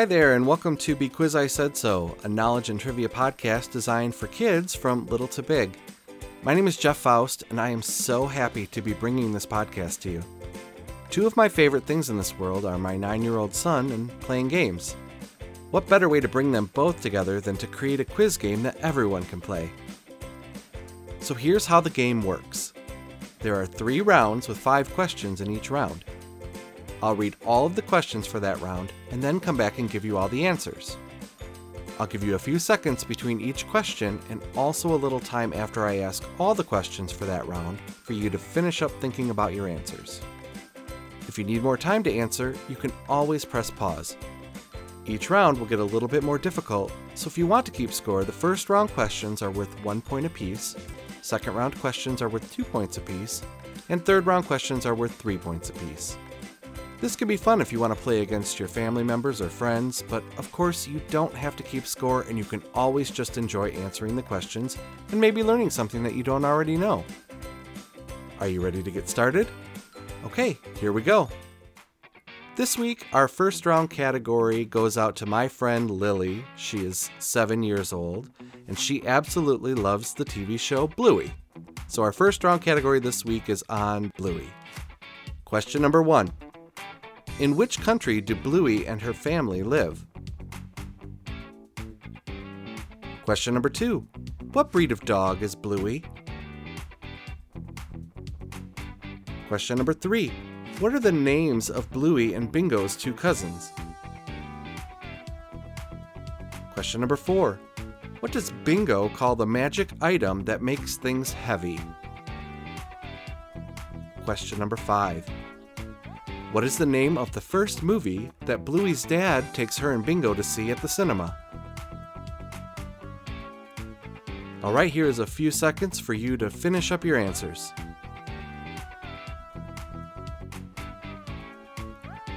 Hi there, and welcome to Because I Said So, a knowledge and trivia podcast designed for kids from little to big. My name is Jeff Faust, and I am so happy to be bringing this podcast to you. Two of my favorite things in this world are my nine year old son and playing games. What better way to bring them both together than to create a quiz game that everyone can play? So here's how the game works there are three rounds with five questions in each round. I'll read all of the questions for that round and then come back and give you all the answers. I'll give you a few seconds between each question and also a little time after I ask all the questions for that round for you to finish up thinking about your answers. If you need more time to answer, you can always press pause. Each round will get a little bit more difficult, so if you want to keep score, the first round questions are worth one point apiece, second round questions are worth two points apiece, and third round questions are worth three points apiece. This can be fun if you want to play against your family members or friends, but of course, you don't have to keep score and you can always just enjoy answering the questions and maybe learning something that you don't already know. Are you ready to get started? Okay, here we go. This week, our first round category goes out to my friend Lily. She is seven years old, and she absolutely loves the TV show Bluey. So, our first round category this week is on Bluey. Question number one in which country do Bluey and her family live? Question number two What breed of dog is Bluey? Question number three What are the names of Bluey and Bingo's two cousins? Question number four What does Bingo call the magic item that makes things heavy? Question number five what is the name of the first movie that Bluey's dad takes her and Bingo to see at the cinema? Alright, here is a few seconds for you to finish up your answers.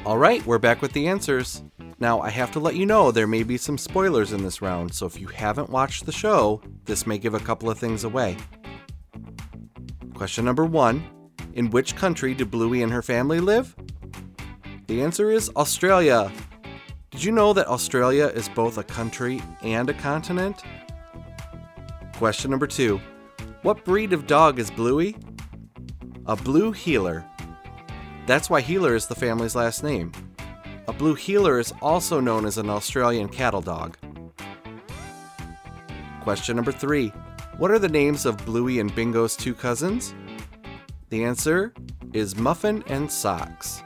Alright, we're back with the answers. Now, I have to let you know there may be some spoilers in this round, so if you haven't watched the show, this may give a couple of things away. Question number one In which country do Bluey and her family live? The answer is Australia. Did you know that Australia is both a country and a continent? Question number two What breed of dog is Bluey? A blue heeler. That's why heeler is the family's last name. A blue heeler is also known as an Australian cattle dog. Question number three What are the names of Bluey and Bingo's two cousins? The answer is Muffin and Socks.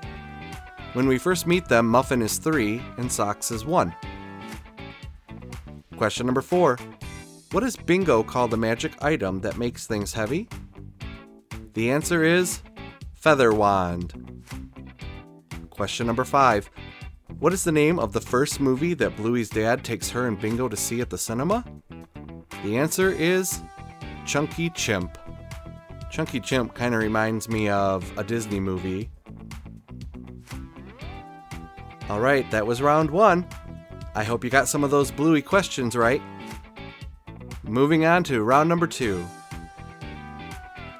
When we first meet them, Muffin is 3 and Socks is 1. Question number 4. What does Bingo call the magic item that makes things heavy? The answer is Feather Wand. Question number 5. What is the name of the first movie that Bluey's dad takes her and Bingo to see at the cinema? The answer is Chunky Chimp. Chunky Chimp kind of reminds me of a Disney movie all right, that was round one. I hope you got some of those bluey questions right. Moving on to round number two.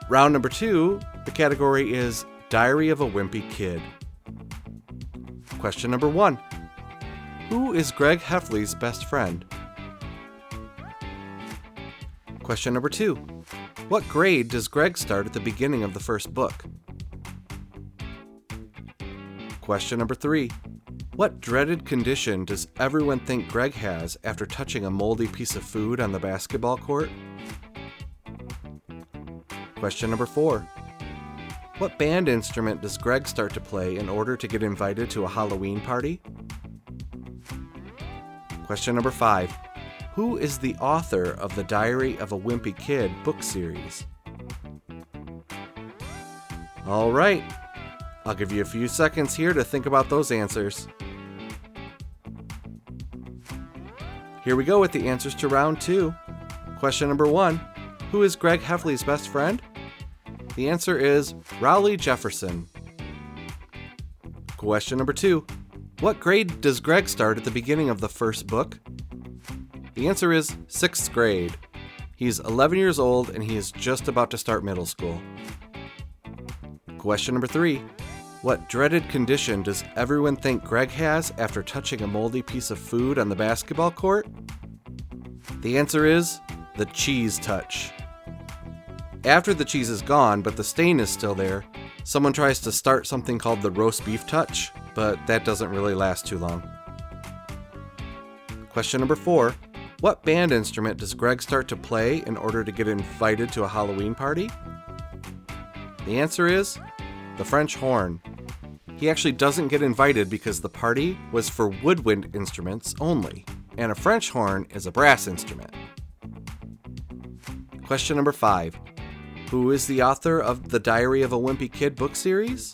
Round number two, the category is Diary of a Wimpy Kid. Question number one Who is Greg Heffley's best friend? Question number two What grade does Greg start at the beginning of the first book? Question number three what dreaded condition does everyone think Greg has after touching a moldy piece of food on the basketball court? Question number four What band instrument does Greg start to play in order to get invited to a Halloween party? Question number five Who is the author of the Diary of a Wimpy Kid book series? All right, I'll give you a few seconds here to think about those answers. Here we go with the answers to round two. Question number one Who is Greg Heffley's best friend? The answer is Rowley Jefferson. Question number two What grade does Greg start at the beginning of the first book? The answer is sixth grade. He's 11 years old and he is just about to start middle school. Question number three What dreaded condition does everyone think Greg has after touching a moldy piece of food on the basketball court? The answer is the cheese touch. After the cheese is gone, but the stain is still there, someone tries to start something called the roast beef touch, but that doesn't really last too long. Question number four What band instrument does Greg start to play in order to get invited to a Halloween party? The answer is the French horn. He actually doesn't get invited because the party was for woodwind instruments only, and a French horn is a brass instrument. Question number five Who is the author of the Diary of a Wimpy Kid book series?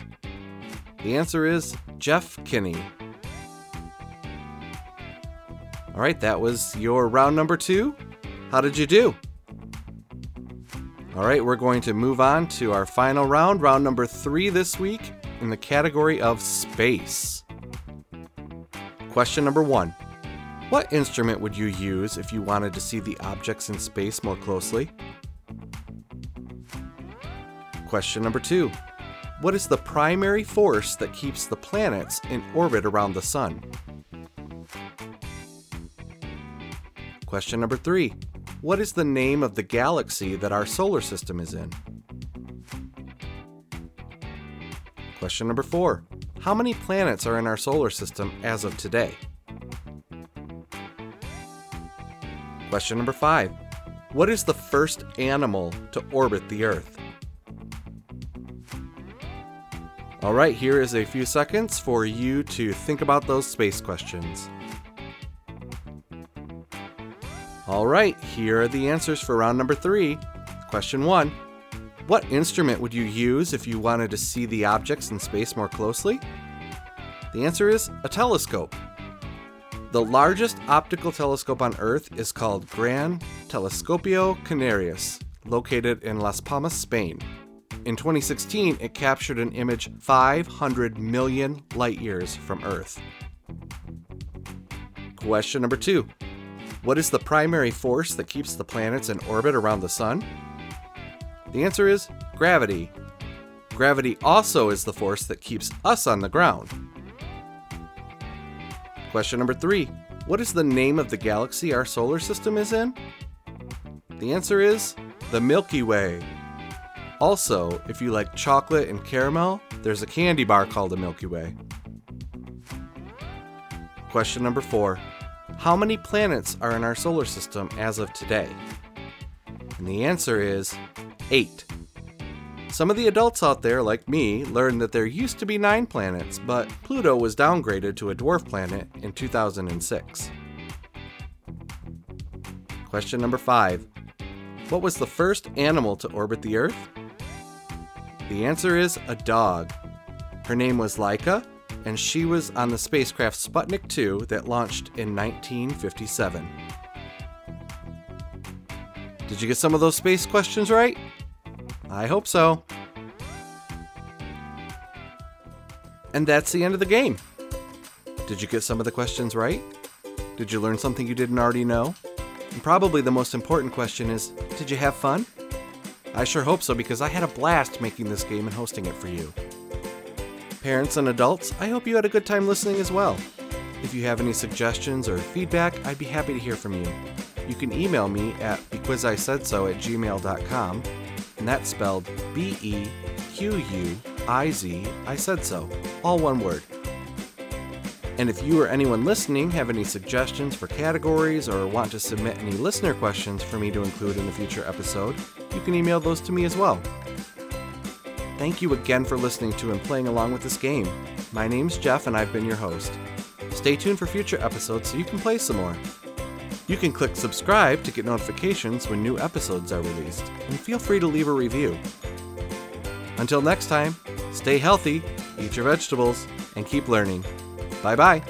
The answer is Jeff Kinney. All right, that was your round number two. How did you do? All right, we're going to move on to our final round, round number three this week, in the category of space. Question number one What instrument would you use if you wanted to see the objects in space more closely? Question number two What is the primary force that keeps the planets in orbit around the Sun? Question number three What is the name of the galaxy that our solar system is in? Question number four How many planets are in our solar system as of today? Question number five What is the first animal to orbit the Earth? All right, here is a few seconds for you to think about those space questions. All right, here are the answers for round number three. Question one What instrument would you use if you wanted to see the objects in space more closely? The answer is a telescope. The largest optical telescope on Earth is called Gran Telescopio Canarias, located in Las Palmas, Spain. In 2016, it captured an image 500 million light years from Earth. Question number two what is the primary force that keeps the planets in orbit around the Sun? The answer is gravity. Gravity also is the force that keeps us on the ground. Question number three What is the name of the galaxy our solar system is in? The answer is the Milky Way. Also, if you like chocolate and caramel, there's a candy bar called the Milky Way. Question number four how many planets are in our solar system as of today? And the answer is 8. Some of the adults out there, like me, learned that there used to be 9 planets, but Pluto was downgraded to a dwarf planet in 2006. Question number 5 What was the first animal to orbit the Earth? The answer is a dog. Her name was Laika, and she was on the spacecraft Sputnik 2 that launched in 1957. Did you get some of those space questions right? I hope so. And that's the end of the game. Did you get some of the questions right? Did you learn something you didn't already know? And probably the most important question is Did you have fun? I sure hope so because I had a blast making this game and hosting it for you. Parents and adults, I hope you had a good time listening as well. If you have any suggestions or feedback, I'd be happy to hear from you. You can email me at bequizIsaidso at gmail.com, and that's spelled B E Q U I Z, I said so, all one word. And if you or anyone listening have any suggestions for categories or want to submit any listener questions for me to include in a future episode, you can email those to me as well. Thank you again for listening to and playing along with this game. My name's Jeff, and I've been your host. Stay tuned for future episodes so you can play some more. You can click subscribe to get notifications when new episodes are released, and feel free to leave a review. Until next time, stay healthy, eat your vegetables, and keep learning. Bye bye.